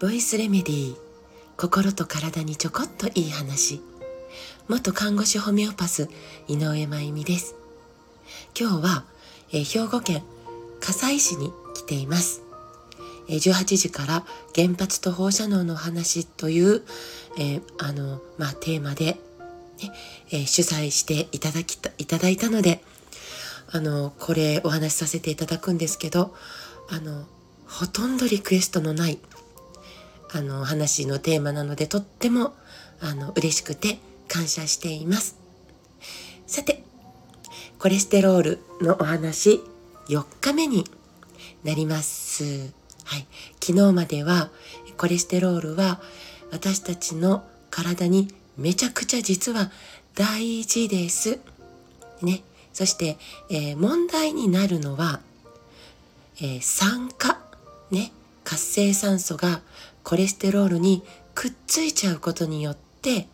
ボイスレメディー心と体にちょこっといい話。元看護師ホメオパス井上真由美です。今日は、え兵庫県加西市に来ています。18時から原発と放射能の話という、え、あの、まあ、テーマで、ねえ、主催していただきた、いただいたので、あの、これお話しさせていただくんですけど、あの、ほとんどリクエストのない、あの、話のテーマなので、とっても、あの、嬉しくて感謝しています。さて、コレステロールのお話、4日目になります。はい。昨日までは、コレステロールは私たちの体にめちゃくちゃ実は大事です。ね。そして、えー、問題になるのは、えー、酸化、ね。活性酸素がコレステロールにくっついちゃうことによって、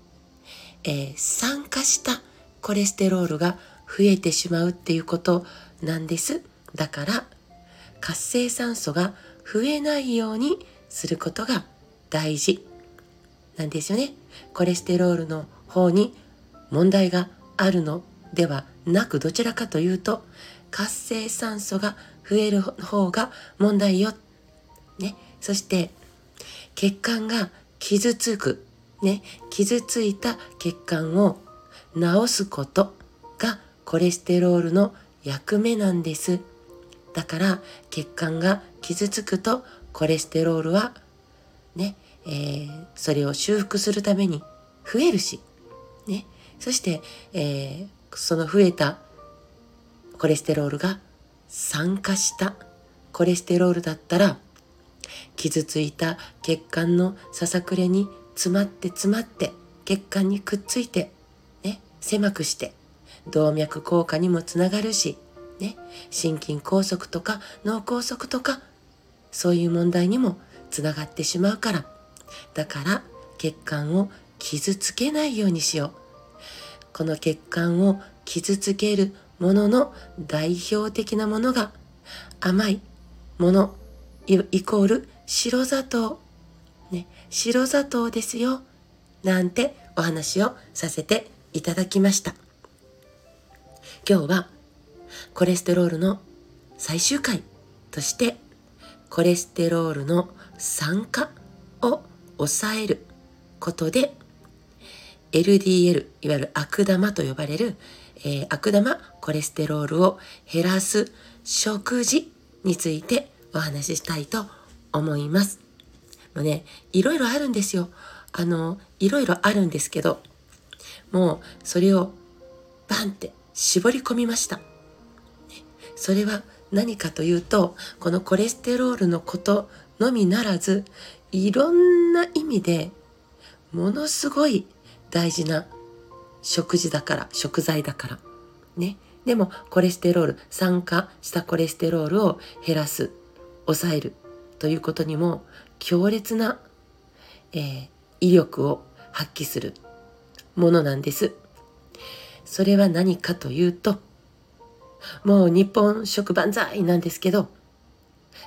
えー、酸化したコレステロールが増えてしまうっていうことなんです。だから、活性酸素が増えないようにすることが大事なんですよね。コレステロールの方に問題があるのではなくどちらかというと活性酸素が増える方が問題よ。ね。そして血管が傷つく。ね。傷ついた血管を治すことがコレステロールの役目なんです。だから血管が傷つくとコレステロールはね、えー、それを修復するために増えるし、ね、そして、えー、その増えたコレステロールが酸化したコレステロールだったら傷ついた血管のささくれに詰まって詰まって血管にくっついて、ね、狭くして動脈硬化にもつながるしね、心筋梗塞とか脳梗塞とかそういう問題にもつながってしまうから。だから血管を傷つけないようにしよう。この血管を傷つけるものの代表的なものが甘いものイコール白砂糖。ね白砂糖ですよ。なんてお話をさせていただきました。今日はコレステロールの最終回としてコレステロールの酸化を抑えることで LDL いわゆる悪玉と呼ばれる、えー、悪玉コレステロールを減らす食事についてお話ししたいと思います。もうね、いろいろあるんですよ。あの、いろいろあるんですけど、もうそれをバンって絞り込みました。それは何かというとこのコレステロールのことのみならずいろんな意味でものすごい大事な食事だから食材だから。ね。でもコレステロール酸化したコレステロールを減らす抑えるということにも強烈な、えー、威力を発揮するものなんです。それは何かというともう日本食万歳なんですけど、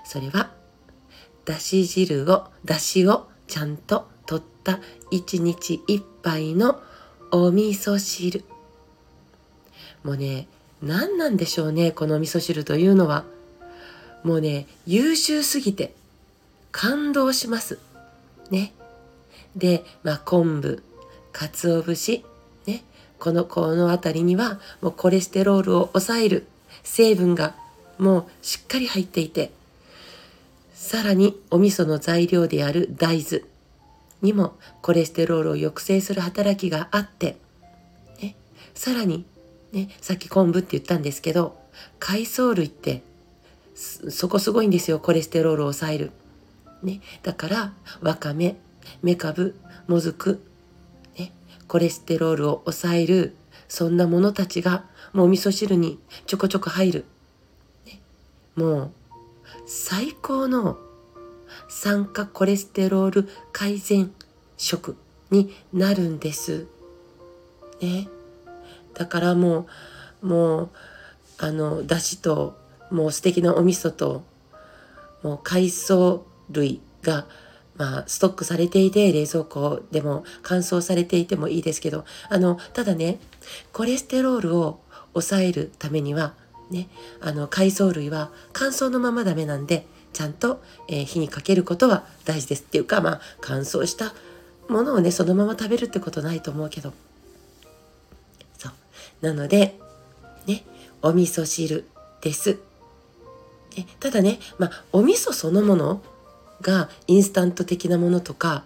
それは、だし汁を、だしをちゃんと取った一日一杯のお味噌汁。もうね、何なんでしょうね、この味噌汁というのは。もうね、優秀すぎて感動します。ね。で、まあ、昆布、鰹節、ね。この、この辺りにはもうコレステロールを抑える成分がもうしっかり入っていて、さらにお味噌の材料である大豆にもコレステロールを抑制する働きがあって、ね、さらに、ね、さっき昆布って言ったんですけど、海藻類ってそこすごいんですよ、コレステロールを抑える。ね、だから、わかめ、めかぶ、もずく、ね、コレステロールを抑える、そんなものたちがもうお味噌汁にちょこちょこ入る。ね、もう最高の酸化コレステロール改善食になるんです。ね。だからもう、もう、あの、だしともう素敵なお味噌ともう海藻類がまあ、ストックされていて冷蔵庫でも乾燥されていてもいいですけどあのただねコレステロールを抑えるためにはねあの海藻類は乾燥のままダメなんでちゃんと、えー、火にかけることは大事ですっていうかまあ乾燥したものをねそのまま食べるってことないと思うけどそうなのでねお味噌汁です。ただね、まあ、お味噌そのものがインスタント的なものとか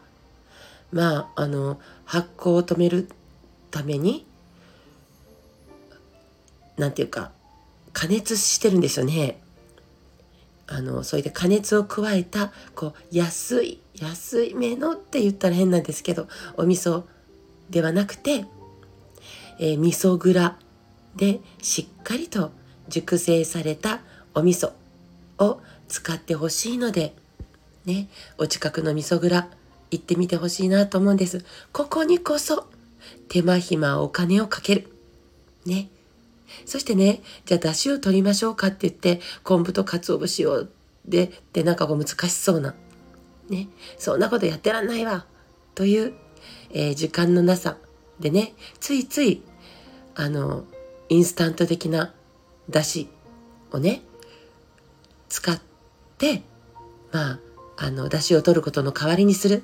まああの発酵を止めるために何て言うか加熱してるんですよね。あのそれで加熱を加えたこう安い安いめのって言ったら変なんですけどお味噌ではなくて、えー、味噌蔵でしっかりと熟成されたお味噌を使ってほしいのでねお近くの味噌蔵行ってみてほしいなと思うんです。ここにこそ手間暇お金をかける。ね。そしてねじゃあ出汁を取りましょうかって言って昆布と鰹節をでってなんかこう難しそうなねそんなことやってらんないわという、えー、時間のなさでねついついあのインスタント的な出汁をね使ってまああの出汁を取ることの代わりにする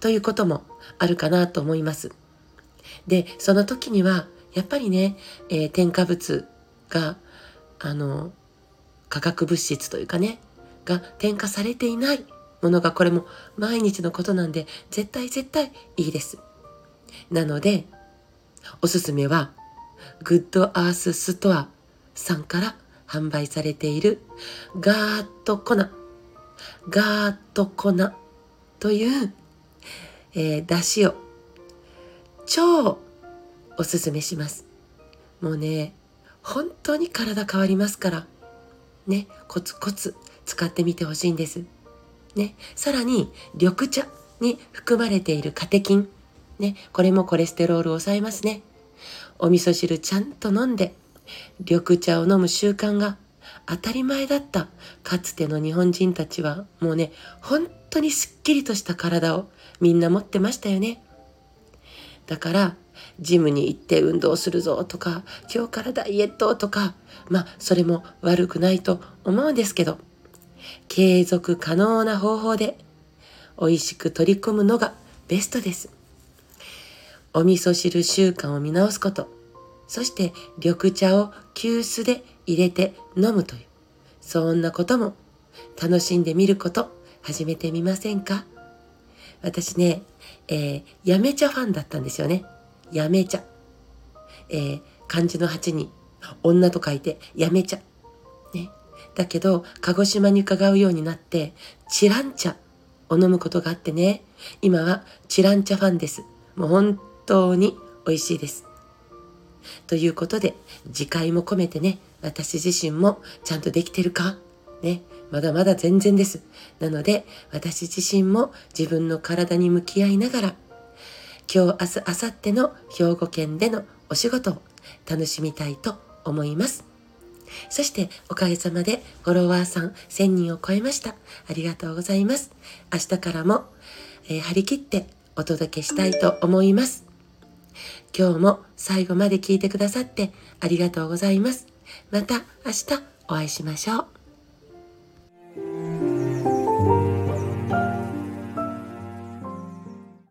ということもあるかなと思います。でその時にはやっぱりね、えー、添加物があの化学物質というかねが添加されていないものがこれも毎日のことなんで絶対絶対いいです。なのでおすすめはグッドアースストアさんから販売されているガーッと粉ガーッと粉という、えー、出汁を超おすすめします。もうね本当に体変わりますから。ねコツコツ使ってみてほしいんです。ねさらに緑茶に含まれているカテキン。ねこれもコレステロールを抑えますね。お味噌汁ちゃんと飲んで緑茶を飲む習慣が当たり前だった。かつての日本人たちはもうね本当にすっきりとした体をみんな持ってましたよね。だからジムに行って運動するぞとか今日からダイエットとかまあそれも悪くないと思うんですけど継続可能な方法で美味しく取り組むのがベストですお味噌汁習慣を見直すことそして緑茶を急須で入れて飲むという、そんなことも楽しんでみること始めてみませんか？私ね、えー、やめ茶ファンだったんですよね。やめ茶。えー、漢字の8に女と書いてやめ茶。ね。だけど、鹿児島に伺うようになって、チラン茶を飲むことがあってね、今はチラン茶ファンです。もう本当に美味しいです。ということで、次回も込めてね、私自身もちゃんとできてるか？ね、まだまだ全然です。なので、私自身も自分の体に向き合いながら、今日、明日、明後日の兵庫県でのお仕事を楽しみたいと思います。そしておかげさまでフォロワーさん1000人を超えました。ありがとうございます。明日からも、えー、張り切ってお届けしたいと思います。今日も最後まで聞いてくださってありがとうございます。また明日お会いしましょう。